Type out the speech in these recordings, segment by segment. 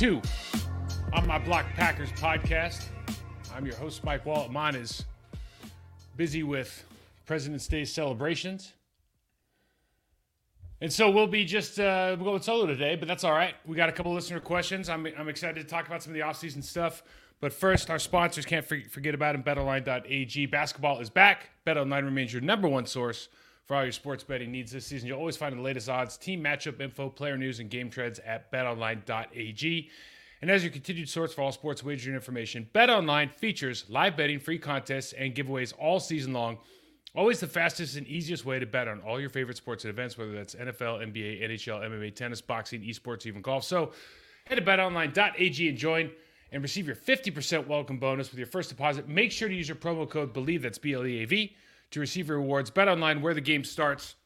Welcome On My Block Packers podcast. I'm your host, Mike Wahle. Mine is busy with President's Day celebrations. And so we'll be just uh, going solo today, but that's all right. We got a couple listener questions. I'm, I'm excited to talk about some of the offseason stuff. But first, our sponsors can't forget about them. BetOnline.ag. Basketball is back. BetOnline remains your number one source for all your sports betting needs this season. You'll always find the latest odds, team matchup info, player news, and game trends at betonline.ag. And as your continued source for all sports wagering information, BetOnline features live betting, free contests, and giveaways all season long. Always the fastest and easiest way to bet on all your favorite sports and events, whether that's NFL, NBA, NHL, MMA, tennis, boxing, esports, even golf. So head to betonline.ag and join and receive your 50% welcome bonus with your first deposit. Make sure to use your promo code BLEAV, that's B L E A V, to receive rewards. Bet online where the game starts.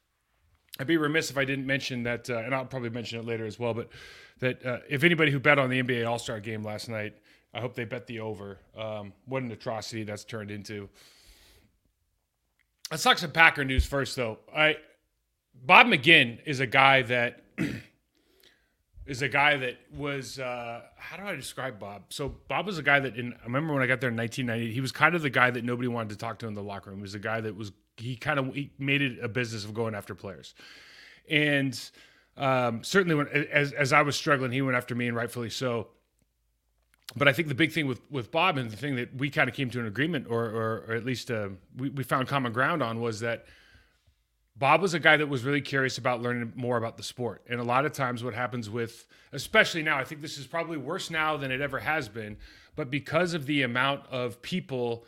I'd be remiss if I didn't mention that, uh, and I'll probably mention it later as well. But that uh, if anybody who bet on the NBA All Star game last night, I hope they bet the over. Um, what an atrocity that's turned into. Let's talk some Packer news first, though. I Bob McGinn is a guy that is a guy that was uh, how do I describe Bob? So Bob was a guy that in I remember when I got there in 1990, he was kind of the guy that nobody wanted to talk to in the locker room. He was the guy that was he kind of he made it a business of going after players, and um, certainly when as as I was struggling, he went after me, and rightfully so. But I think the big thing with with Bob and the thing that we kind of came to an agreement, or or, or at least uh, we we found common ground on, was that. Bob was a guy that was really curious about learning more about the sport. And a lot of times, what happens with, especially now, I think this is probably worse now than it ever has been, but because of the amount of people,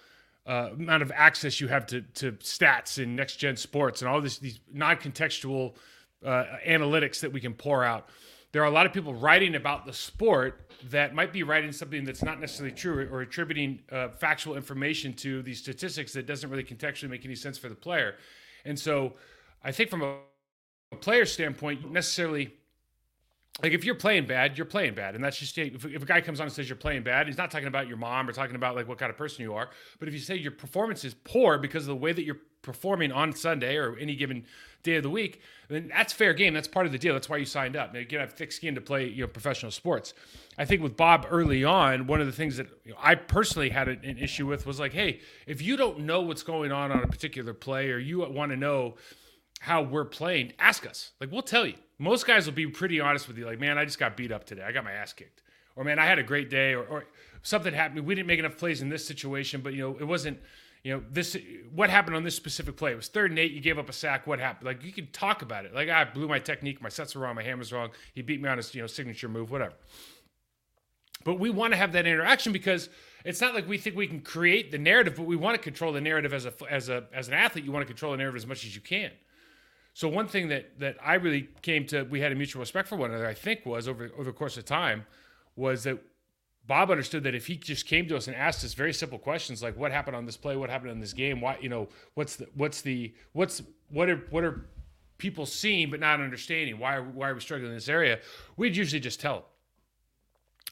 uh, amount of access you have to, to stats and next gen sports and all this, these non contextual uh, analytics that we can pour out, there are a lot of people writing about the sport that might be writing something that's not necessarily true or attributing uh, factual information to these statistics that doesn't really contextually make any sense for the player. And so, I think from a, a player standpoint, necessarily, like if you're playing bad, you're playing bad, and that's just if, if a guy comes on and says you're playing bad, he's not talking about your mom or talking about like what kind of person you are. But if you say your performance is poor because of the way that you're performing on Sunday or any given day of the week, then that's fair game. That's part of the deal. That's why you signed up. You can have thick skin to play you know professional sports. I think with Bob early on, one of the things that you know, I personally had an issue with was like, hey, if you don't know what's going on on a particular play or you want to know how we're playing, ask us. Like we'll tell you. Most guys will be pretty honest with you. Like, man, I just got beat up today. I got my ass kicked. Or man, I had a great day. Or, or something happened. We didn't make enough plays in this situation, but you know, it wasn't. You know, this what happened on this specific play. It was third and eight. You gave up a sack. What happened? Like you can talk about it. Like ah, I blew my technique. My sets were wrong. My hammer's wrong. He beat me on his you know signature move. Whatever. But we want to have that interaction because it's not like we think we can create the narrative, but we want to control the narrative as a as a as an athlete. You want to control the narrative as much as you can. So one thing that that I really came to, we had a mutual respect for one another. I think was over over the course of time, was that Bob understood that if he just came to us and asked us very simple questions like, "What happened on this play? What happened in this game? Why? You know, what's the what's the what's what are what are people seeing but not understanding? Why are why are we struggling in this area?" We'd usually just tell.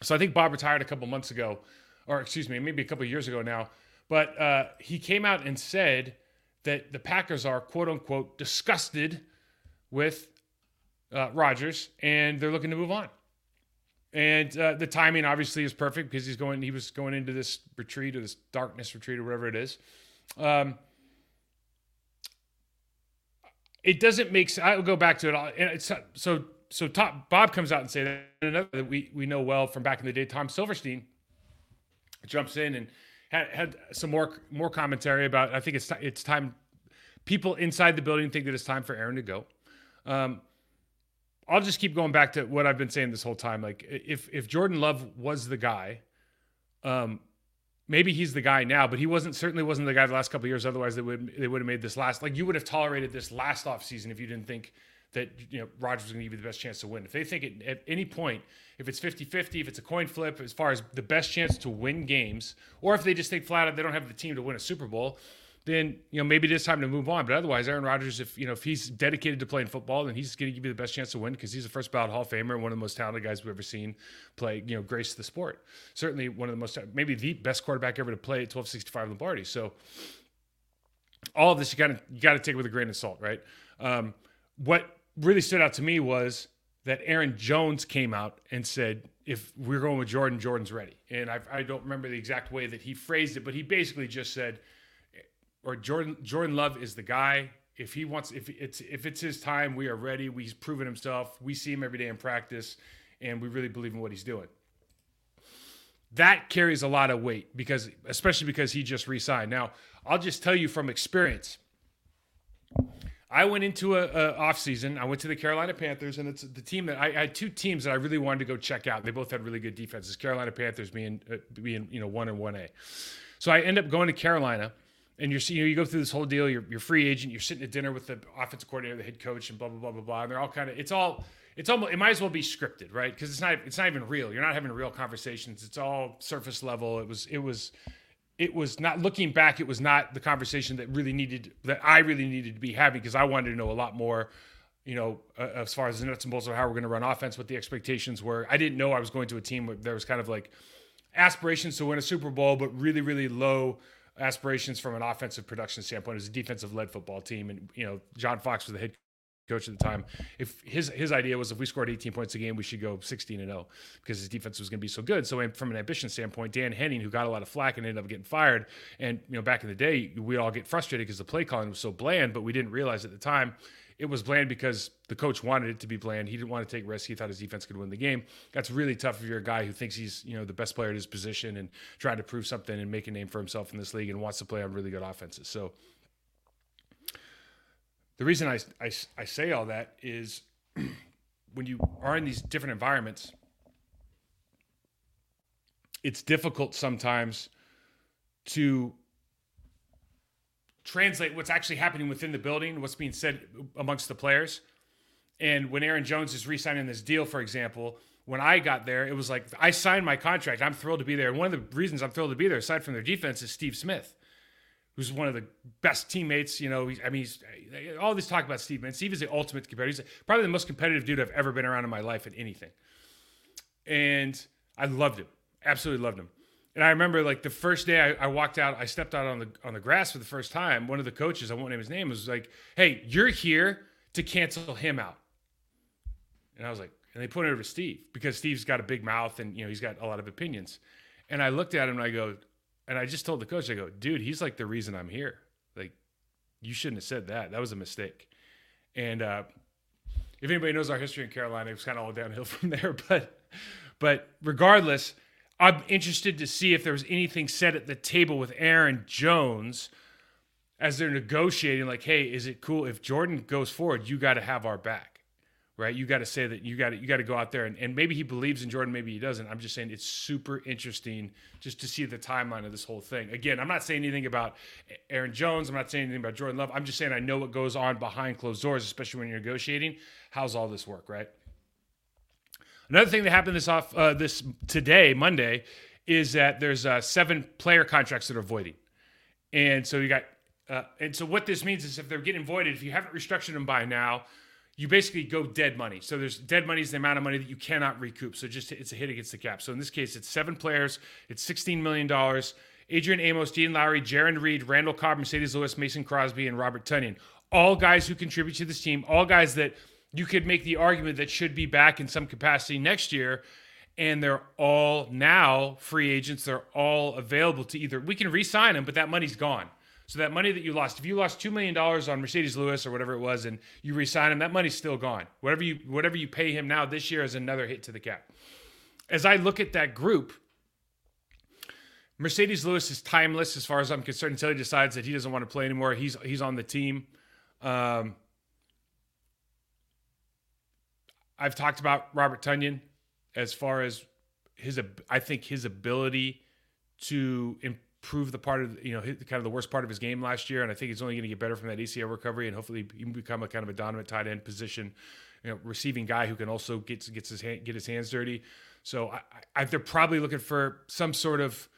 So I think Bob retired a couple months ago, or excuse me, maybe a couple years ago now. But uh, he came out and said that the Packers are quote unquote disgusted with uh, Rodgers and they're looking to move on. And uh, the timing obviously is perfect because he's going. He was going into this retreat or this darkness retreat or whatever it is. Um, it doesn't make. sense. I'll go back to it. It's, so so top, Bob comes out and say that another that we we know well from back in the day. Tom Silverstein jumps in and had, had some more more commentary about. I think it's it's time. People inside the building think that it's time for Aaron to go. Um, I'll just keep going back to what I've been saying this whole time. Like if if Jordan Love was the guy, um, maybe he's the guy now, but he wasn't certainly wasn't the guy the last couple years. Otherwise, they would they would have made this last. Like you would have tolerated this last off season if you didn't think that you know Rodgers was going to give you the best chance to win. If they think it, at any point, if it's 50-50, if it's a coin flip as far as the best chance to win games, or if they just think flat out they don't have the team to win a Super Bowl, then you know maybe it is time to move on. But otherwise, Aaron Rodgers, if you know if he's dedicated to playing football, then he's going to give you the best chance to win because he's a first ballot Hall of Famer and one of the most talented guys we've ever seen play. You know, grace the sport. Certainly one of the most, maybe the best quarterback ever to play at 1265 Lombardi. So all of this you got to you got to take it with a grain of salt, right? Um, what really stood out to me was that Aaron Jones came out and said, if we're going with Jordan, Jordan's ready. And I, I don't remember the exact way that he phrased it, but he basically just said, or Jordan Jordan Love is the guy. If he wants, if it's if it's his time, we are ready. He's proven himself. We see him every day in practice, and we really believe in what he's doing. That carries a lot of weight because, especially because he just re-signed. Now, I'll just tell you from experience. I went into a, a off season. I went to the Carolina Panthers, and it's the team that I, I, had two teams that I really wanted to go check out. They both had really good defenses. Carolina Panthers being uh, being you know one and one A. So I end up going to Carolina, and you're you know you go through this whole deal. You're, you're free agent. You're sitting at dinner with the offensive coordinator, the head coach, and blah blah blah blah blah. And they're all kind of it's all it's almost it might as well be scripted, right? Because it's not it's not even real. You're not having real conversations. It's all surface level. It was it was it was not looking back. It was not the conversation that really needed that I really needed to be having because I wanted to know a lot more. You know, uh, as far as the nuts and bolts of how we're going to run offense, what the expectations were. I didn't know I was going to a team where there was kind of like aspirations to win a Super Bowl, but really, really low aspirations from an offensive production standpoint. as a defensive led football team. And, you know, John Fox was the head coach at the time. If his his idea was if we scored 18 points a game, we should go 16 and 0 because his defense was going to be so good. So from an ambition standpoint, Dan Henning, who got a lot of flack and ended up getting fired, and you know back in the day, we all get frustrated because the play calling was so bland, but we didn't realize at the time it was bland because the coach wanted it to be bland. He didn't want to take risks. He thought his defense could win the game. That's really tough if you're a guy who thinks he's you know the best player at his position and trying to prove something and make a name for himself in this league and wants to play on really good offenses. So the reason I, I, I say all that is when you are in these different environments, it's difficult sometimes to translate what's actually happening within the building, what's being said amongst the players. And when Aaron Jones is re-signing this deal, for example, when I got there, it was like I signed my contract. I'm thrilled to be there. And one of the reasons I'm thrilled to be there, aside from their defense, is Steve Smith, who's one of the best teammates. You know, I mean, all this talk about Steve, man. Steve is the ultimate competitor. He's probably the most competitive dude I've ever been around in my life at anything. And I loved him, absolutely loved him. And I remember like the first day I, I, walked out, I stepped out on the on the grass for the first time. One of the coaches, I won't name his name, was like, "Hey, you're here to cancel him out." And I was like, and they pointed over to Steve because Steve's got a big mouth and you know he's got a lot of opinions. And I looked at him and I go, and I just told the coach, I go, dude, he's like the reason I'm here. Like, you shouldn't have said that. That was a mistake. And uh, if anybody knows our history in Carolina, it was kind of all downhill from there. But but regardless I'm interested to see if there was anything said at the table with Aaron Jones as they're negotiating, like, hey, is it cool if Jordan goes forward? You got to have our back, right? You got to say that you got to you got to go out there and, and maybe he believes in Jordan, maybe he doesn't. I'm just saying it's super interesting just to see the timeline of this whole thing. Again, I'm not saying anything about Aaron Jones. I'm not saying anything about Jordan Love. I'm just saying I know what goes on behind closed doors, especially when you're negotiating. How's all this work, right? Another thing that happened this off uh, this today, Monday, is that there's uh, seven player contracts that are voiding, and so you got. Uh, and so what this means is if they're getting voided, if you haven't restructured them by now, you basically go dead money. So there's dead money is the amount of money that you cannot recoup. So just it's a hit against the cap. So in this case, it's seven players. It's sixteen million dollars. Adrian Amos, Dean Lowry, Jarran Reed, Randall Cobb, Marcedes Lewis, Mason Crosby, and Robert Tonyan. All guys who contribute to this team. All guys that you could make the argument that should be back in some capacity next year. And they're all now free agents. They're all available to either we can re-sign them, but that money's gone. So that money that you lost, if you lost two million dollars on Marcedes Lewis or whatever it was, and you resign him, that money's still gone. Whatever you whatever you pay him now this year is another hit to the cap. As I look at that group, Marcedes Lewis is timeless as far as I'm concerned until he decides that he doesn't want to play anymore. He's he's on the team. Um, I've talked about Robert Tonyan as far as his I think his ability to improve the part of you know kind of the worst part of his game last year, and I think he's only going to get better from that ACL recovery, and hopefully he can become a kind of a dominant tight end position, you know, receiving guy who can also get gets his hand, get his hands dirty. So I, I, they're probably looking for some sort of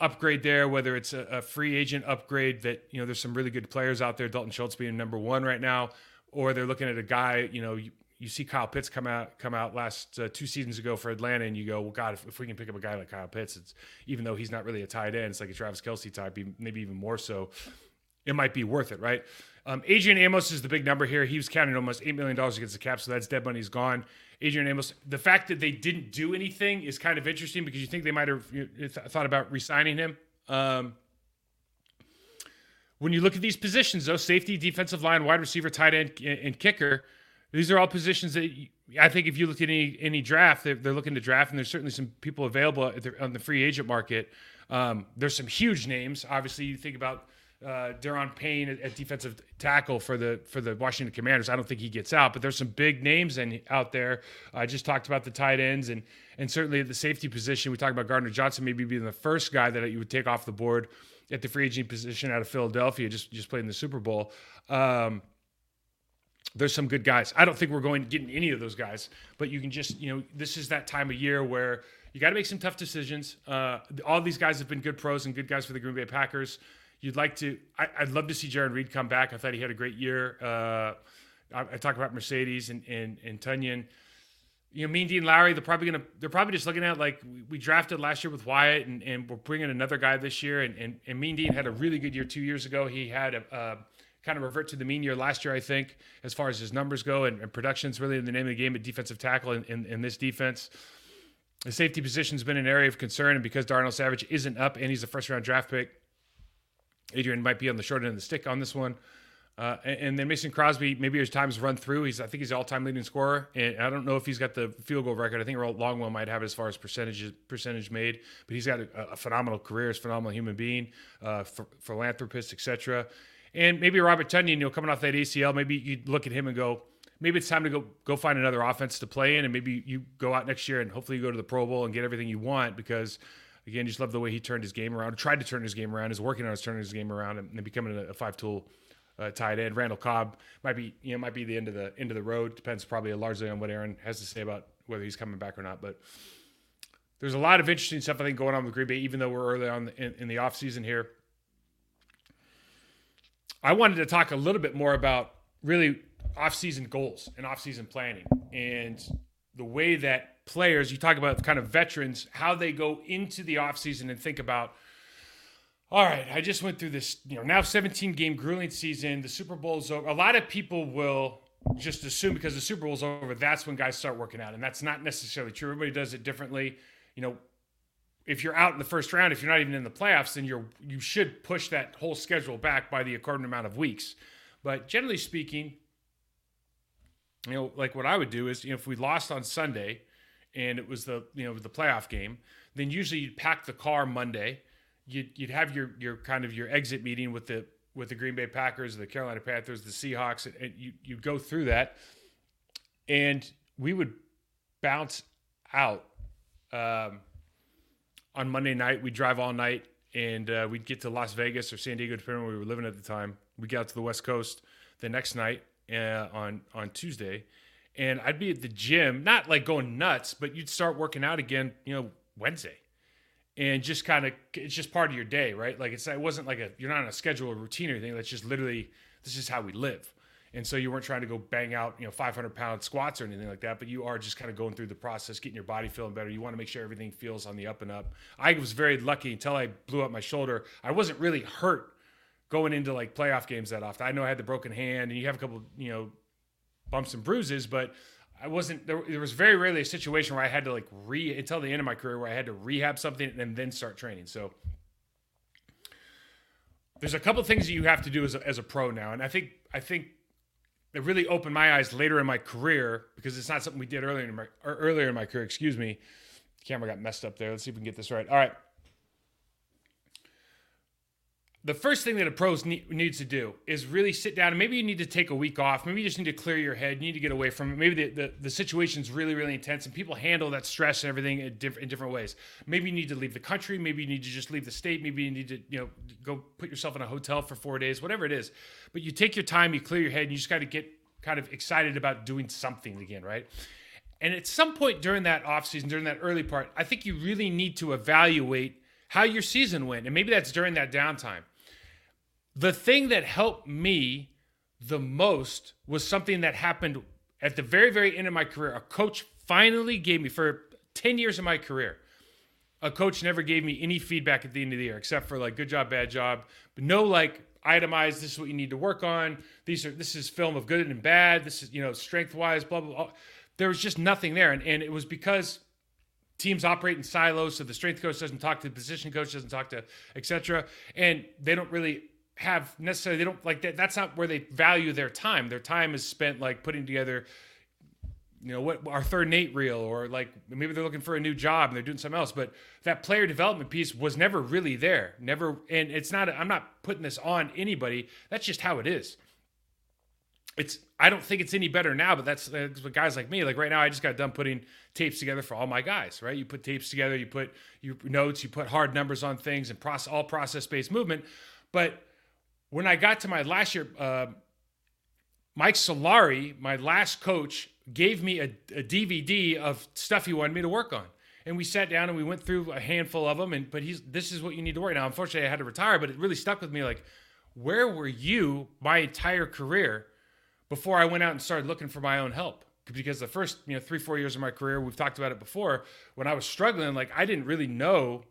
upgrade there, whether it's a, a, free agent upgrade that you know there's some really good players out there, Dalton Schultz being number one right now, or they're looking at a guy you know you see Kyle Pitts come out come out last uh, two seasons ago for Atlanta, and you go, well, God, if, if, we can pick up a guy like Kyle Pitts, it's even though he's not really a tight end, it's like a Travis Kelce type, maybe even more so. It might be worth it, right? Um, Adrian Amos is the big number here. He was counting almost eight million dollars against the cap, so that's dead money. He's gone. Adrian Amos. The fact that they didn't do anything is kind of interesting because you think they might have thought about re-signing him. Um, when you look at these positions, though, safety, defensive line, wide receiver, tight end, and kicker these are all positions that I think if you look at any any draft, they're, they're looking to draft, and there's certainly some people available on the free agent market. Um, there's some huge names. Obviously, you think about uh, Daron Payne at, at, defensive tackle for the for the Washington Commanders. I don't think he gets out, but there's some big names in, out there. I just talked about the tight ends and and certainly at the safety position. We talked about Gardner Johnson maybe being the first guy that you would take off the board at the free agent position out of Philadelphia. Just just played in the Super Bowl. Um, there's some good guys. I don't think we're going to get any of those guys, but you can just, you know, this is that time of year where you got to make some tough decisions. Uh, all these guys have been good pros and good guys for the Green Bay Packers. You'd like to, I, would love to see Jarran Reed come back. I thought he had a great year. Uh, I, I talk about Marcedes and, and, and Tonyan. You know, Mean Dean Lowry, they're probably gonna they're probably just looking at like we, we drafted last year with Wyatt and, and we're bringing another guy this year and, and, and Mean Dean had a really good year two years ago. He had a, a kind of revert to the mean year last year, I think, as far as his numbers go. And, and production's really in the name of the game at defensive tackle in, in, in this defense. The safety position has been an area of concern. And because Darnell Savage isn't up and he's a first round draft pick, Adrian might be on the short end of the stick on this one. Uh, and, and, then Mason Crosby, maybe his time's run through. He's, I think he's all-time leading scorer, and I don't know if he's got the field goal record. I think Longwell might have it as far as percentages percentage made, but he's got a, a phenomenal career. He's a phenomenal human being, uh, philanthropist, etc. And maybe Robert Tonyan, you know, coming off that ACL, maybe you look at him and go, maybe it's time to go go find another offense to play in, and maybe you go out next year and hopefully you go to the Pro Bowl and get everything you want because. Again, just love the way he turned his game around, tried to turn his game around, is working on his turning his game around, and becoming a, five tool uh, tight end. Randall Cobb might be, you know, might be the end of the end of the road. Depends probably largely on what Aaron has to say about whether he's coming back or not. But there's a lot of interesting stuff I think going on with Green Bay, even though we're early on in, in the offseason here. I wanted to talk a little bit more about really off-season goals and off-season planning and the way that players you talk about kind of veterans how they go into the off-season and think about all right i just went through this you know now 17 game grueling season the super bowl's over a lot of people will just assume because the super bowl's over that's when guys start working out and that's not necessarily true. Everybody does it differently. You know if you're out in the first round, if you're not even in the playoffs, then you're you should push that whole schedule back by the according amount of weeks. But generally speaking, you know, like what I would do is, you know, if we lost on Sunday and it was the you know the playoff game, then usually you'd pack the car Monday. You'd you'd have your your kind of your exit meeting with the with the Green Bay Packers, the Carolina Panthers, the Seahawks, and you you'd go through that, and we would bounce out. Um, on Monday night, we'd drive all night and uh, we'd get to Las Vegas or San Diego, depending where we were living at the time. We get out to the West Coast the next night uh, on on Tuesday, and I'd be at the gym, not like going nuts, but you'd start working out again, you know, Wednesday, and just kind of it's just part of your day, right? Like it's it wasn't like a you're not on a schedule or routine or anything. That's just literally this is how we live and so you weren't trying to go bang out you know 500 pound squats or anything like that but you are just kind of going through the process getting your body feeling better. You want to make sure everything feels on the up and up. I was very lucky until i blew up my shoulder. I wasn't really hurt going into like playoff games that often. I know i had the broken hand and you have a couple you know bumps and bruises but I wasn't there, there was very rarely a situation where I had to like re until the end of my career where I had to rehab something and then start training. So there's a couple things that you have to do as a, as a pro now, and I think I think it really opened my eyes later in my career because it's not something we did earlier in my earlier in my career. Excuse me, the camera got messed up there. Let's see if we can get this right. All right the first thing that a pro need, needs to do is really sit down and maybe you need to take a week off. Maybe you just need to clear your head. You need to get away from it. Maybe the, the, the situation's really, really intense and people handle that stress and everything in, diff- in different ways. Maybe you need to leave the country. Maybe you need to just leave the state. Maybe you need to, you know, go put yourself in a hotel for four days, whatever it is. But you take your time, you clear your head, and you just got to get kind of excited about doing something again, right? And at some point during that off season, during that early part, I think you really need to evaluate how your season went. And maybe that's during that downtime the thing that helped me the most was something that happened at the very, very end of my career. A coach finally gave me, for 10 years of my career, a coach never gave me any feedback at the end of the year except for like good job, bad job, but no like itemized. This is what you need to work on. These are this is film of good and bad. This is you know strength wise, blah blah blah. There was just nothing there, and and it was because teams operate in silos. So the strength coach doesn't talk to the position coach, doesn't talk to etc. And they don't really have necessarily they don't like that that's not where they value their time. Their time is spent like putting together you know what our third Nate reel or like maybe they're looking for a new job and they're doing something else but that player development piece was never really there never and it's not I'm not putting this on anybody. That's just how it is. It's I don't think it's any better now but that's, what guys like me like right now I just got done putting tapes together for all my guys right? You put tapes together you put your notes you put hard numbers on things and process all process based movement but when I got to my last year, uh, Mike Solari, my last coach, gave me a, a, DVD of stuff he wanted me to work on. And we sat down and we went through a handful of them. And but he's this is what you need to work. Now, unfortunately, I had to retire, but it really stuck with me. Like, where were you my entire career before I went out and started looking for my own help? Because the first you know three four years of my career, we've talked about it before. When I was struggling, like I didn't really know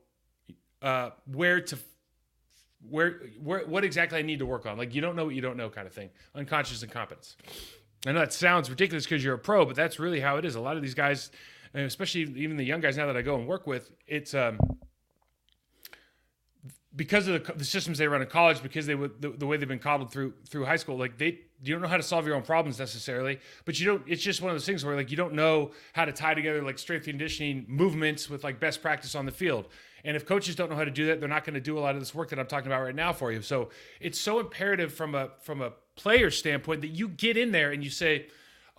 uh, where to where, where, what exactly I need to work on. Like you don't know what you don't know, kind of thing. Unconscious incompetence. I know that sounds ridiculous because you're a pro, but that's really how it is. A lot of these guys, especially even the young guys now that I go and work with, it's um, because of the, the, systems they run in college, because they the, the, way they've been coddled through through high school. Like they, you don't know how to solve your own problems necessarily, but you don't. It's just one of those things where like you don't know how to tie together like strength conditioning movements with like best practice on the field. And if coaches don't know how to do that, they're not going to do a lot of this work that I'm talking about right now for you. So it's so imperative from a from a player standpoint that you get in there and you say,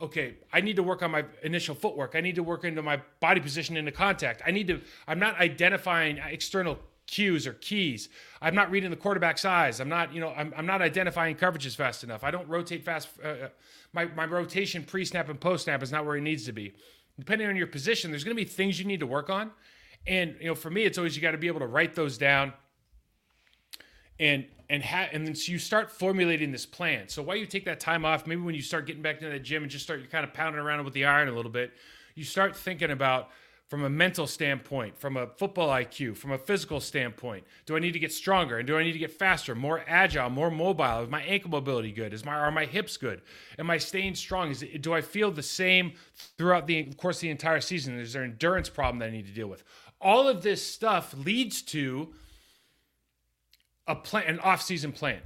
okay, I need to work on my initial footwork. I need to work into my body position into contact. I need to. I'm not identifying external cues or keys. I'm not reading the quarterback's eyes. I'm not, you know, I'm, I'm not identifying coverages fast enough. I don't rotate fast. Uh, uh my, my rotation pre snap and post snap is not where it needs to be. Depending on your position, there's going to be things you need to work on. And you know, for me, it's always you got to be able to write those down and and ha- and then so you start formulating this plan. So while you take that time off, maybe when you start getting back into the gym and just start you kind of pounding around with the iron a little bit, you start thinking about from a mental standpoint, from a football IQ, from a physical standpoint. Do I need to get stronger? And do I need to get faster, more agile, more mobile? Is my ankle mobility good? Is my are my hips good? Am I staying strong? Is it, do I feel the same throughout the course of the entire season? Is there an endurance problem that I need to deal with? All of this stuff leads to a plan, an off-season plan.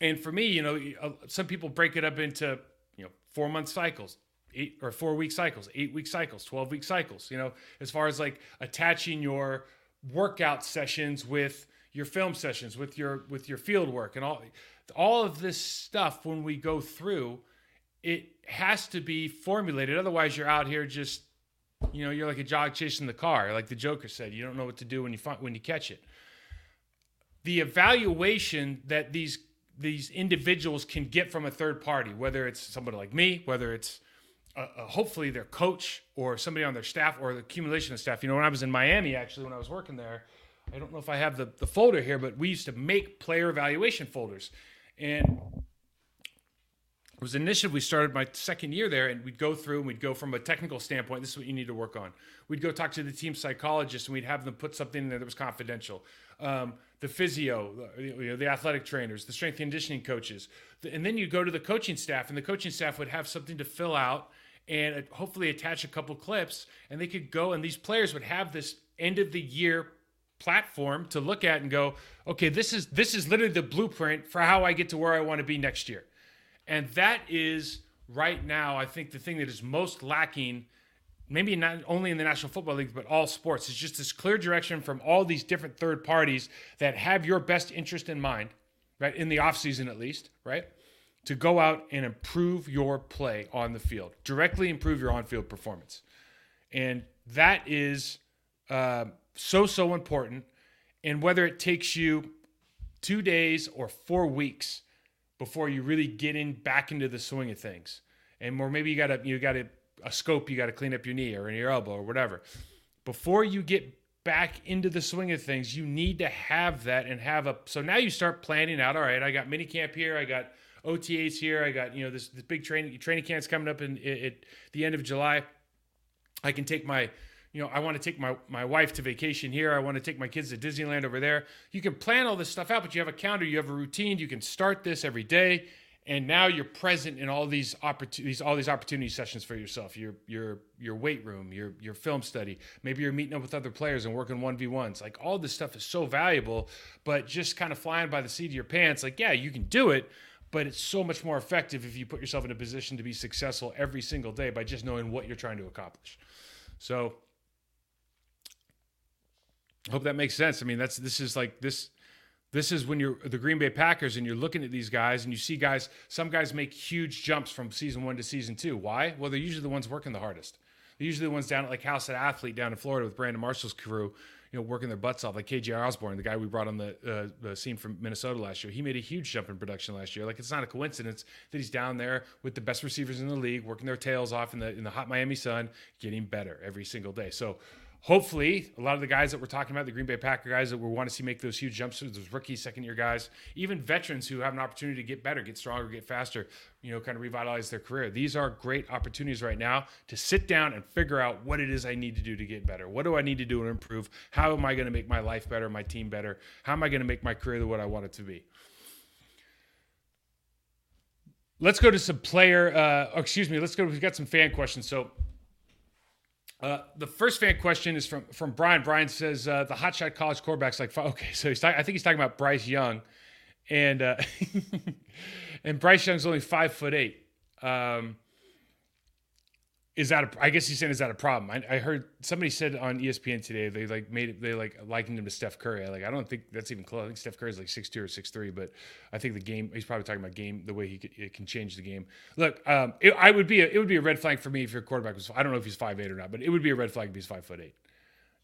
And for me, you know, uh, some people break it up into you know four month cycles, eight or four week cycles, eight week cycles, twelve week cycles. You know, as far as like attaching your workout sessions with your film sessions, with your with your field work, and all all of this stuff. When we go through, it has to be formulated. Otherwise, you're out here just you know, you're like a jog chasing the car, like the Joker said. You don't know what to do when you find, when you catch it. The evaluation that these these individuals can get from a third party, whether it's somebody like me, whether it's hopefully their coach or somebody on their staff or the accumulation of staff. You know, when I was in Miami, actually, when I was working there, I don't know if I have the, the folder here, but we used to make player evaluation folders. And it was an initiative we started my second year there, and we'd go through and we'd go from a technical standpoint. This is what you need to work on. We'd go talk to the team psychologist, and we'd have them put something in there that was confidential. Um, the physio, you know, the athletic trainers, the strength conditioning coaches, and then you go to the coaching staff, and the coaching staff would have something to fill out and hopefully attach a couple clips, and they could go, and these players would have this end of the year platform to look at and go, okay, this is this is literally the blueprint for how I get to where I want to be next year. And that is right now, I think the thing that is most lacking, maybe not only in the National Football League, but all sports, is just this clear direction from all these different third parties that have your best interest in mind, right? In the offseason at least, right? To go out and improve your play on the field, directly improve your on-field performance. And that is uh, so, so important. And whether it takes you two days or four weeks before you really get in back into the swing of things. And or maybe you got a you got a, a scope you got to clean up your knee or in your elbow or whatever. Before you get back into the swing of things, you need to have that and have a so now you start planning out, all right, I got mini camp here, I got OTAs here, I got, you know, this, this big training training camp's coming up in at the end of July. I can take my you know, I want to take my, my wife to vacation here. I want to take my kids to Disneyland over there. You can plan all this stuff out, but you have a calendar, you have a routine. You can start this every day, and now you're present in all these opportunities, all these opportunity sessions for yourself. Your your your weight room, your your film study. Maybe you're meeting up with other players and working one v ones. Like all this stuff is so valuable, but just kind of flying by the seat of your pants. Like yeah, you can do it. But it's so much more effective if you put yourself in a position to be successful every single day by just knowing what you're trying to accomplish. So hope that makes sense. I mean, that's this is like this this is when you're the Green Bay Packers and you're looking at these guys and you see guys some guys make huge jumps from season 1 to season 2. Why? Well, they're usually the ones working the hardest. They're usually the ones down at like House of Athlete down in Florida with Brandon Marshall's crew, you know, working their butts off like KJ Osborne, the guy we brought on the, uh, the scene from Minnesota last year. He made a huge jump in production last year. Like it's not a coincidence that he's down there with the best receivers in the league, working their tails off in the in the hot Miami sun, getting better every single day. So hopefully, a lot of the guys that we're talking about, the Green Bay Packer guys that we want to see make those huge jumps, those rookie, second year guys, even veterans who have an opportunity to get better, get stronger, get faster, you know, kind of revitalize their career. These are great opportunities right now to sit down and figure out what it is I need to do to get better. What do I need to do to improve? How am I going to make my life better, my team better? How am I going to make my career the what I want it to be? Let's go to some player, uh, oh, excuse me, let's go. We've got some fan questions. So, uh, the first fan question is from from Brian. Brian says uh, the hotshot college quarterbacks like okay, so he's talking, I think he's talking about Bryce Young, and uh, and Bryce Young's only five foot eight. Um, is that a, I guess he's saying is that a problem? I, I, heard somebody said on ESPN today they like made it they like likened him to Steph Curry. I like I don't think that's even close. I think Steph Curry is like six two or six three, but I think the game he's probably talking about game the way he could, can change the game. Look, um, it, I would be a, it would be a red flag for me if your quarterback was I don't know if he's five eight or not, but it would be a red flag if he's five foot eight.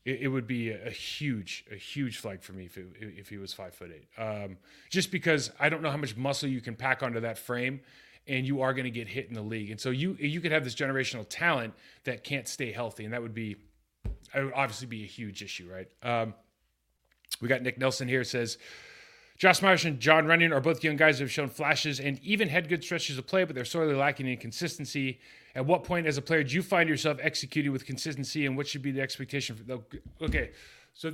It, it would be a, a, huge a huge flag for me if if he was five foot eight. Um, just because I don't know how much muscle you can pack onto that frame and you are going to get hit in the league. And so you you could have this generational talent that can't stay healthy, and that would be it would obviously be a huge issue, right? Um, we got Nick Nelson here says. Josh Myers and Jon Runyan are both young guys who have shown flashes and even had good stretches of play, but they're sorely lacking in consistency. At what point, as a player, do you find yourself executing with consistency, and what should be the expectation for? The, okay, so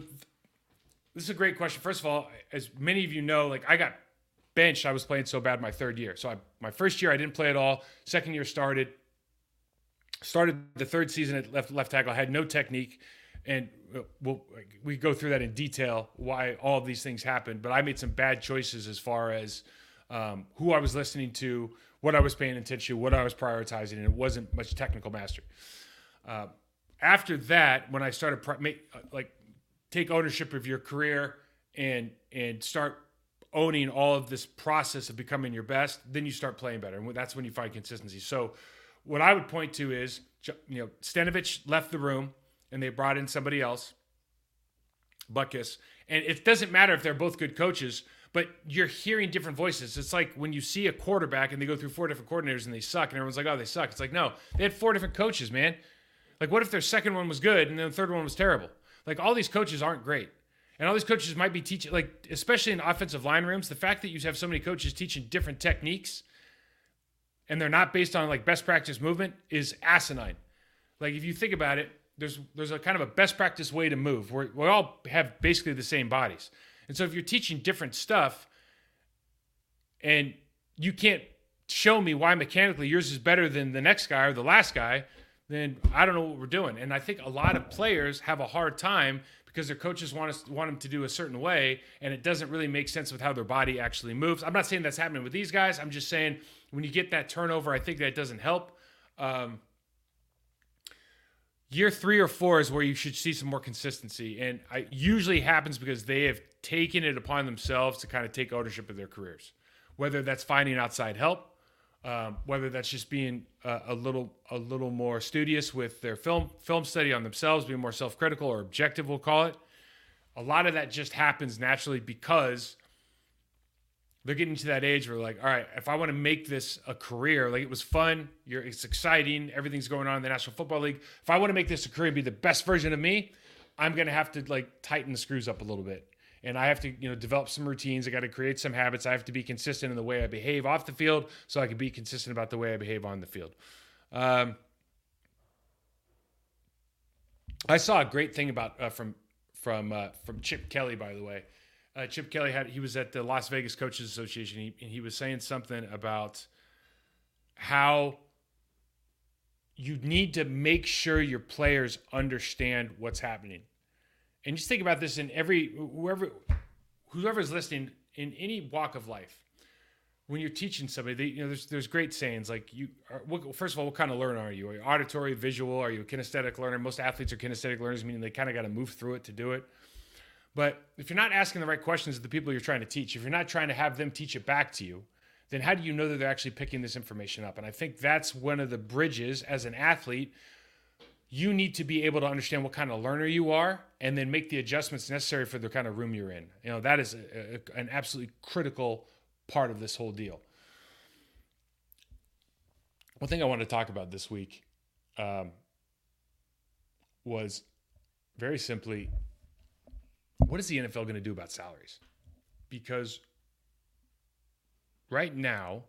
this is a great question. First of all, as many of you know, like I got benched. I was playing so bad my third year. So I, my first year I didn't play at all. Second year started. Started the third season at left left tackle. I had no technique, and we'll, we go through that in detail why all these things happened. But I made some bad choices as far as um, who I was listening to, what I was paying attention to, what I was prioritizing, and it wasn't much technical mastery. Uh, after that, when I started make, like take ownership of your career and and start owning all of this process of becoming your best, then you start playing better, and that's when you find consistency. So, what I would point to is, you know, Stenavich left the room, and they brought in somebody else, Butkus, and it doesn't matter if they're both good coaches, but you're hearing different voices. It's like when you see a quarterback and they go through four different coordinators and they suck, and everyone's like, "Oh, they suck." It's like, no, they had four different coaches, man. Like, what if their second one was good and then the third one was terrible? Like, all these coaches aren't great. And all these coaches might be teaching, like, especially in offensive line rooms, the fact that you have so many coaches teaching different techniques and they're not based on like best practice movement is asinine. Like, if you think about it, there's there's a kind of a best practice way to move. Where we all have basically the same bodies. And so if you're teaching different stuff and you can't show me why mechanically yours is better than the next guy or the last guy, then I don't know what we're doing. And I think a lot of players have a hard time because their coaches want us want them to do a certain way, and it doesn't really make sense with how their body actually moves. I'm not saying that's happening with these guys. I'm just saying when you get that turnover, I think that doesn't help. Um, year three or four is where you should see some more consistency, and I usually happens because they have taken it upon themselves to kind of take ownership of their careers, whether that's finding outside help um, whether that's just being uh, a little a little more studious with their film film study on themselves, being more self critical or objective, we'll call it. A lot of that just happens naturally because they're getting to that age where like, all right, if I want to make this a career, like it was fun, you're it's exciting, everything's going on in the National Football League. If I want to make this a career, be the best version of me, I'm gonna have to like tighten the screws up a little bit and I have to, you know, develop some routines. I got to create some habits. I have to be consistent in the way I behave off the field, so I can be consistent about the way I behave on the field. Um, I saw a great thing about uh, from from uh, from Chip Kelly, by the way. Uh, Chip Kelly had he was at the Las Vegas Coaches Association, he, and he was saying something about how you need to make sure your players understand what's happening and just think about this in every whoever whoever's listening in any walk of life when you're teaching somebody they, you know there's there's great sayings like you are, what, first of all what kind of learner are you? Are you auditory visual? Are you a kinesthetic learner? Most athletes are kinesthetic learners meaning they kind of got to move through it to do it. But if you're not asking the right questions of the people you're trying to teach if you're not trying to have them teach it back to you then how do you know that they're actually picking this information up? And i think that's one of the bridges as an athlete you need to be able to understand what kind of learner you are and then make the adjustments necessary for the kind of room you're in. You know, that is a, a, an absolutely critical part of this whole deal. One thing I wanted to talk about this week um, was very simply what is the NFL going to do about salaries? Because right now,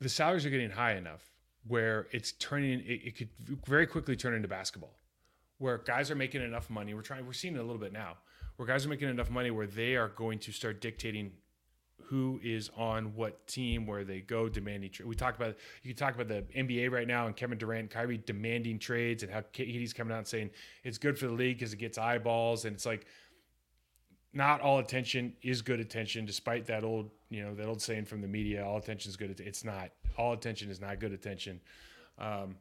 the salaries are getting high enough where it's turning it, it, could very quickly turn into basketball where guys are making enough money. We're trying we're seeing it a little bit now where guys are making enough money where they are going to start dictating who is on what team where they go demanding we talked about you can talk about the NBA right now and Kevin Durant Kyrie demanding trades and how KD's coming out and saying it's good for the league because it gets eyeballs and it's like not all attention is good attention, despite that old, you know, that old saying from the media, all attention is good. It's not. All attention is not good attention. Um,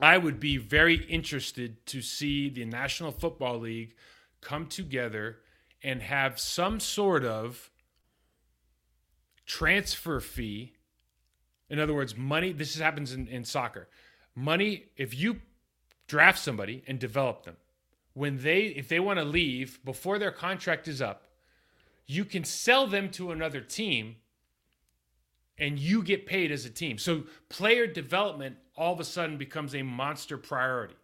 I would be very interested to see the National Football League come together and have some sort of transfer fee. In other words, money. This happens in, in soccer. Money, if you draft somebody and develop them, when they if they want to leave before their contract is up, you can sell them to another team and you get paid as a team. So player development all of a sudden becomes a monster priority.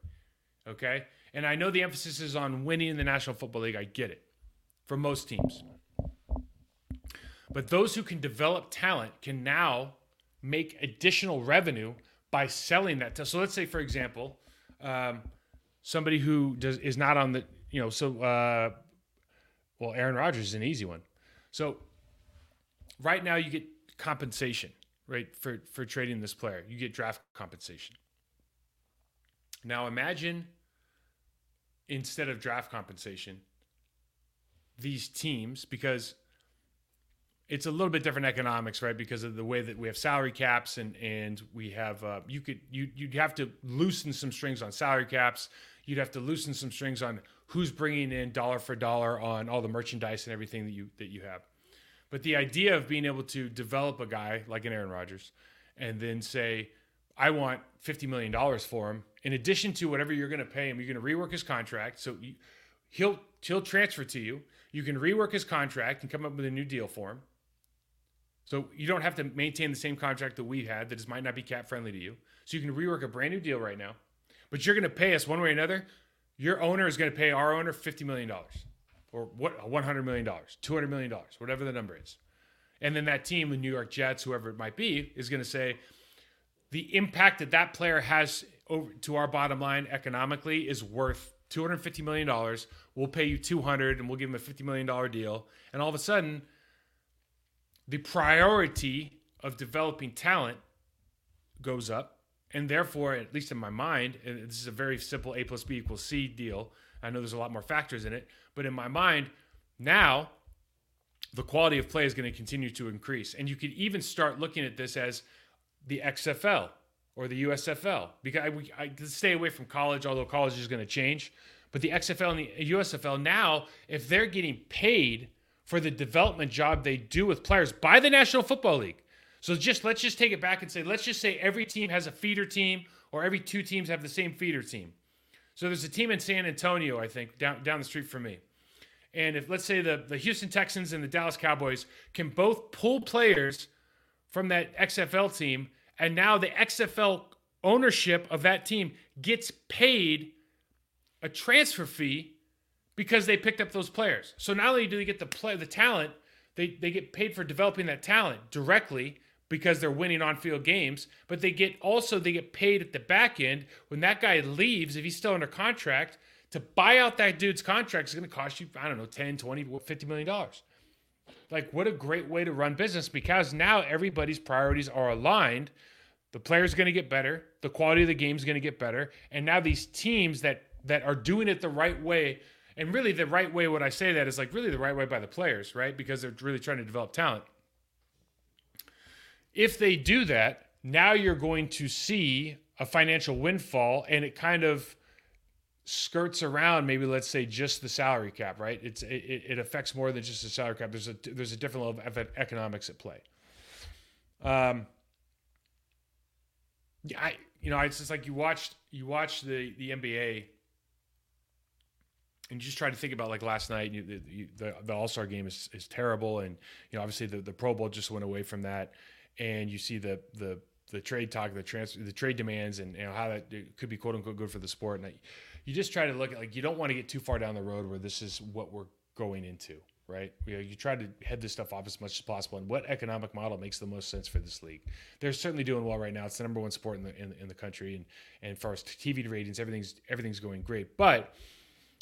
Okay? And I know the emphasis is on winning in the National Football League. I get it. For most teams. But those who can develop talent can now make additional revenue by selling that. So let's say, for example, um, somebody who does is not on the you know so uh, well Aaron Rodgers is an easy one. So right now you get compensation right for for trading this player. You get draft compensation. Now imagine instead of draft compensation these teams because it's a little bit different economics, right? Because of the way that we have salary caps and and we have uh, you could you you'd have to loosen some strings on salary caps you'd have to loosen some strings on who's bringing in dollar for dollar on all the merchandise and everything that you that you have. But the idea of being able to develop a guy like an Aaron Rodgers and then say, I want $50 million for him, in addition to whatever you're going to pay him, you're going to rework his contract. So you, he'll, he'll transfer to you. You can rework his contract and come up with a new deal for him. So you don't have to maintain the same contract that we had that might not be cap friendly to you. So you can rework a brand new deal right now but you're going to pay us one way or another. Your owner is going to pay our owner $50 million or what, $100 million, $200 million, whatever the number is. And then that team, the New York Jets, whoever it might be, is going to say the impact that that player has over to our bottom line economically is worth $250 million. We'll pay you 200 and we'll give him a $50 million deal. And all of a sudden, the priority of developing talent goes up and therefore, at least in my mind, this is a very simple A plus B equals C deal. I know there's a lot more factors in it, but in my mind, now the quality of play is going to continue to increase. And you could even start looking at this as the XFL or the USFL because I, I stay away from college, although college is going to change. But the XFL and the USFL now, if they're getting paid for the development job they do with players by the National Football League. So just let's just take it back and say let's just say every team has a feeder team or every two teams have the same feeder team. So there's a team in San Antonio, I think, down down the street from me. And if let's say the, the Houston Texans and the Dallas Cowboys can both pull players from that XFL team, and now the XFL ownership of that team gets paid a transfer fee because they picked up those players. So not only do they get the play the talent, they, they get paid for developing that talent directly because they're winning on-field games, but they get also they get paid at the back end when that guy leaves if he's still under contract to buy out that dude's contract is going to cost you I don't know 10, 20, 50 million dollars. Like what a great way to run business because now everybody's priorities are aligned. The player's going to get better, the quality of the game is going to get better, and now these teams that that are doing it the right way and really the right way what I say that is like really the right way by the players, right? Because they're really trying to develop talent. If they do that, now you're going to see a financial windfall and it kind of skirts around maybe let's say just the salary cap right? It's it, it affects more than just the salary cap. There's a there's a different level of economics at play. Um yeah i you know it's just like you watched you watched the the nba and you just try to think about like last night you, you, the, the all-star game is, is terrible and you know obviously the, the pro bowl just went away from that and you see the the the trade talk the transfer the trade demands and you know how that uh, could be quote unquote good for the sport. And you just try to look at like you don't want to get too far down the road where this is what we're going into right? You, know, you try to head this stuff off as much as possible. And what economic model makes the most sense for this league? They're certainly doing well right now. It's the number one sport in the in, in the country. And and far as tv ratings everything's everything's going great. But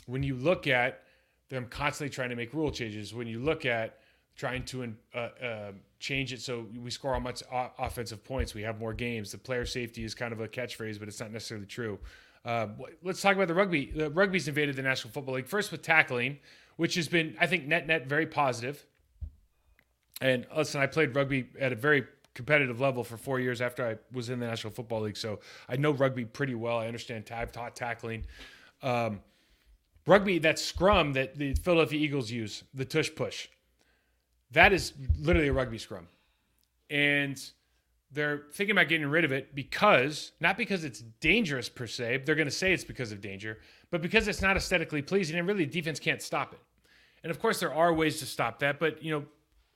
when you look at them constantly trying to make rule changes when you look at trying to uh, uh, change it so we score on much offensive points we have more games the player safety is kind of a catchphrase but it's not necessarily true uh, let's talk about the rugby. The rugby's invaded the National Football League first with tackling, which has been, I think, net net very positive. And listen, I played rugby at a very competitive level for four years after I was in the National Football League, so I know rugby pretty well. I understand. I've taught tackling. Um, rugby, that scrum that the Philadelphia Eagles use, the tush push, that is literally a rugby scrum, and they're thinking about getting rid of it because not because it's dangerous per se they're going to say it's because of danger but because it's not aesthetically pleasing and really defense can't stop it. And of course there are ways to stop that but you know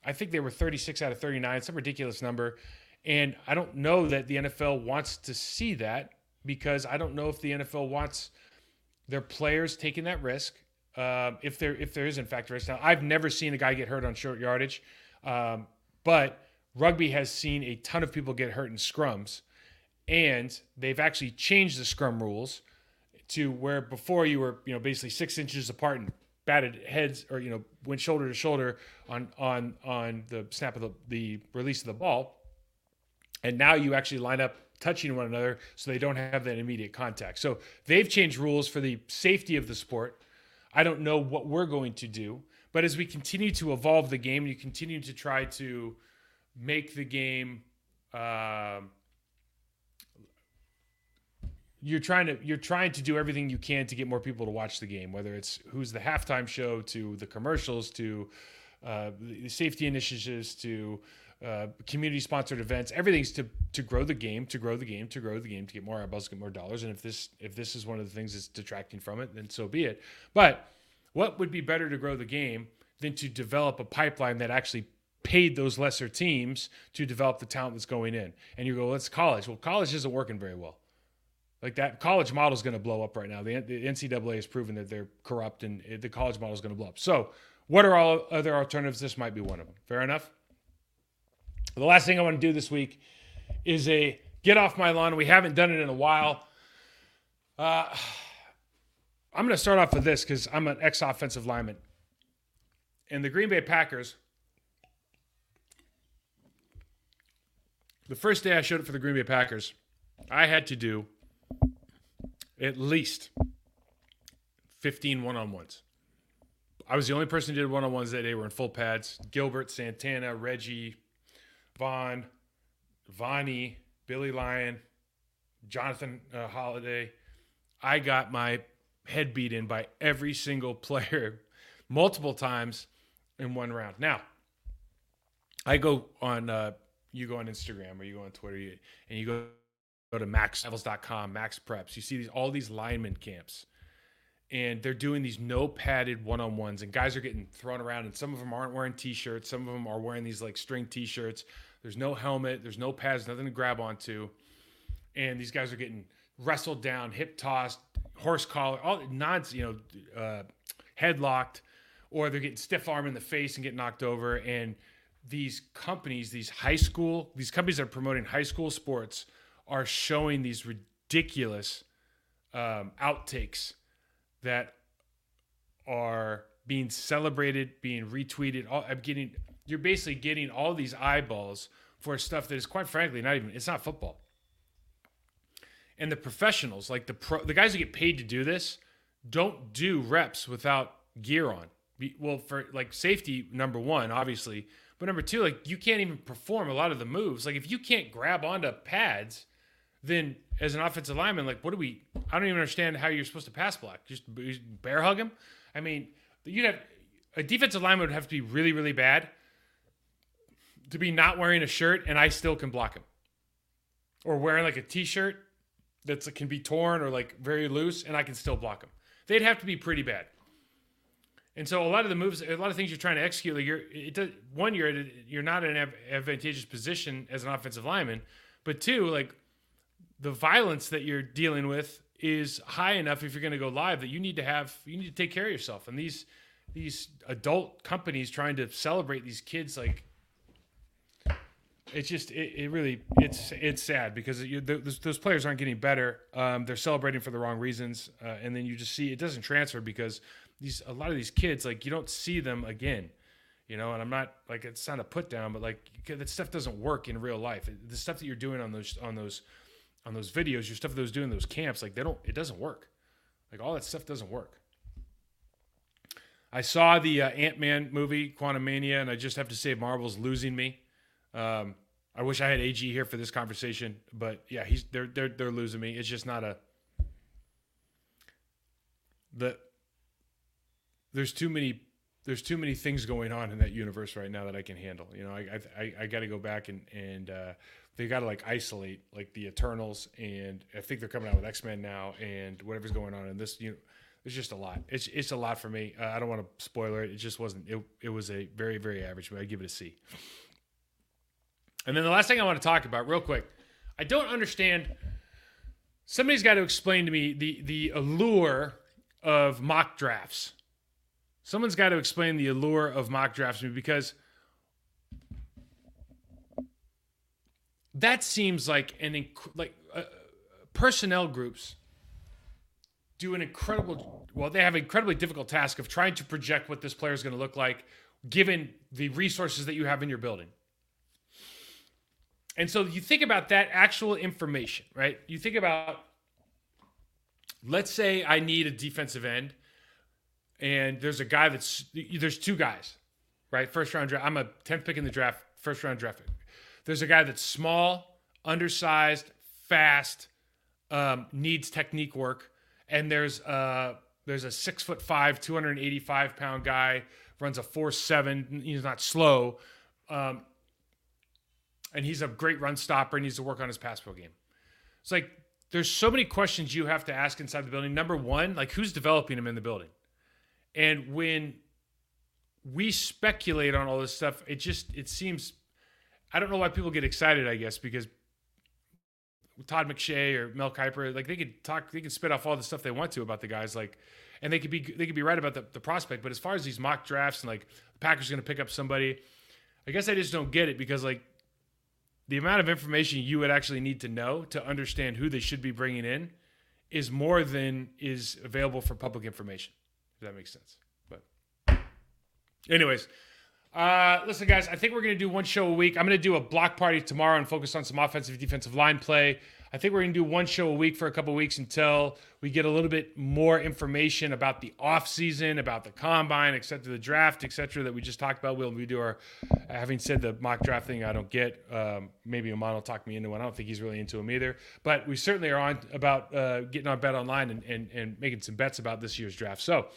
i think they were 36 out of 39 some ridiculous number. And i don't know that the nfl wants to see that because i don't know if the nfl wants their players taking that risk uh, if there if there is in fact risk now i've never seen a guy get hurt on short yardage um, but rugby has seen a ton of people get hurt in scrums, and they've actually changed the scrum rules to where before you were, you know, basically six inches apart and batted heads or you know went shoulder to shoulder on on on the snap of the, the release of the ball, and now you actually line up touching one another so they don't have that immediate contact. So they've changed rules for the safety of the sport. I don't know what we're going to do, but as we continue to evolve the game, you continue to try to make the game. Uh, you're trying to you're trying to do everything you can to get more people to watch the game, whether it's who's the halftime show to the commercials to uh, the safety initiatives to uh, community sponsored events. Everything's to to grow the game, to grow the game, to grow the game, to get more eyeballs, get more dollars. And if this if this is one of the things that's detracting from it, then so be it. But what would be better to grow the game than to develop a pipeline that actually paid those lesser teams to develop the talent that's going in. And you go, let's college. Well, college isn't working very well. Like that college model is going to blow up right now. The, the NCAA has proven that they're corrupt and the college model is going to blow up. So, what are all other alternatives? This might be one of them. Fair enough. The last thing I want to do this week is a get off my lawn. We haven't done it in a while. Uh, I'm going to start off with this because I'm an ex offensive lineman. And the Green Bay Packers The first day I showed up for the Green Bay Packers, I had to do at least 15 one on ones. I was the only person who did one on ones that day. We're in full pads. Gilbert, Santana, Reggie, Vaughn, Vonnie, Billy Lyon, Jonathan uh, Holliday. I got my head beat in by every single player multiple times in one round. Now, I go on, uh, you go on Instagram or you go on Twitter you, and you go, go to maxlevels.com, MaxPreps. You see these all these lineman camps and they're doing these no padded one on ones, and guys are getting thrown around, and some of them aren't wearing t shirts, some of them are wearing these like string t shirts. There's no helmet, there's no pads, nothing to grab onto, and these guys are getting wrestled down, hip tossed, horse collar, all nods, you know, uh, headlocked, or they're getting stiff arm in the face and get knocked over. And these companies, these high school, these companies that are promoting high school sports are showing these ridiculous um, outtakes that are being celebrated, being retweeted. I'm getting, you're basically getting all these eyeballs for stuff that is quite frankly not even, it's not football. And the professionals, like the pro, the guys who get paid to do this, don't do reps without gear on. Well, for like safety, number one, obviously, but number two, like you can't even perform a lot of the moves. Like if you can't grab onto pads, then as an offensive lineman, like what do we? I don't even understand how you're supposed to pass block. Just bear hug him. I mean, you'd have a defensive lineman would have to be really, really bad to be not wearing a shirt, and I still can block him, or wearing like a t-shirt that can be torn or like very loose, and I can still block him. They'd have to be pretty bad. And so a lot of the moves, a lot of things you're trying to execute, like you're, it does, one, you're you're not in an advantageous position as an offensive lineman, but two, like the violence that you're dealing with is high enough if you're going to go live that you need to have you need to take care of yourself and these these adult companies trying to celebrate these kids like it's just it, it really it's it's sad because you, those, those, players aren't getting better um, they're celebrating for the wrong reasons uh, and then you just see it doesn't transfer because these a lot of these kids like you don't see them again you know and i'm not like it's not a put down but like that stuff doesn't work in real life the stuff that you're doing on those on those on those videos, your stuff that was doing those camps, like they don't, it doesn't work. Like all that stuff doesn't work. I saw the uh, Ant Man movie, Quantumania, and I just have to say Marvel's losing me. Um, I wish I had AG here for this conversation, but yeah, he's they're they're they're losing me. It's just not a the there's too many there's too many things going on in that universe right now that I can handle. You know, I I, I got to go back and and uh, they got to like isolate like the Eternals, and I think they're coming out with X Men now, and whatever's going on in this. You know, it's just a lot. It's it's a lot for me. Uh, I don't want to spoiler it. It just wasn't. It it was a very very average, but I give it a C. And then the last thing I want to talk about, real quick, I don't understand. Somebody's got to explain to me the the allure of mock drafts. Someone's got to explain the allure of mock drafts to me because that seems like an inc- like uh, personnel groups do an incredible well they have an incredibly difficult task of trying to project what this player is going to look like given the resources that you have in your building and so you think about that actual information right you think about let's say i need a defensive end and there's a guy that's there's two guys right first round draft i'm a 10th pick in the draft first round draft pick there's a guy that's small, undersized, fast, um, needs technique work, and there's a there's a six foot five, 285 pound guy runs a four seven. He's not slow, um, and he's a great run stopper. and needs to work on his pass pro game. It's like there's so many questions you have to ask inside the building. Number one, like who's developing him in the building, and when we speculate on all this stuff, it just it seems I don't know why people get excited. I guess because Todd McShay or Mel Kiper, like they could talk, they could spit off all the stuff they want to about the guys, like, and they could be they could be right about the, the prospect. But as far as these mock drafts and like the Packers going to pick up somebody, I guess I just don't get it because like the amount of information you would actually need to know to understand who they should be bringing in is more than is available for public information. If that makes sense. But, anyways, uh, listen, guys, I think we're going to do one show a week. I'm going to do a block party tomorrow and focus on some offensive defensive line play. I think we're going to do one show a week for a couple weeks until we get a little bit more information about the off season, about the combine, etc., the draft, etc., that we just talked about. We'll we do our. Having said the mock draft thing, I don't get. Um, maybe Aman will talk me into one. I don't think he's really into them either. But we certainly are on about uh, getting on BetOnline and, and and making some bets about this year's draft. So.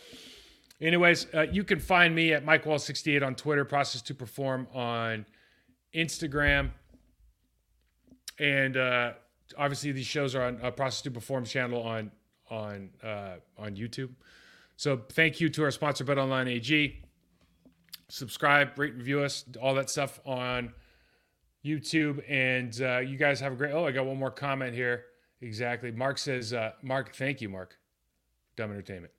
Anyways, uh, you can find me at Mike Wahle 68 on Twitter, Process to Perform on Instagram, and uh, obviously these shows are on uh, Process to Perform channel on on uh, on YouTube. So thank you to our sponsor, BetOnline AG. Subscribe, rate, review us, all that stuff on YouTube, and uh, you guys have a great. Oh, I got one more comment here. Exactly, Mark says, uh, Mark, thank you, Mark. Dumb Entertainment.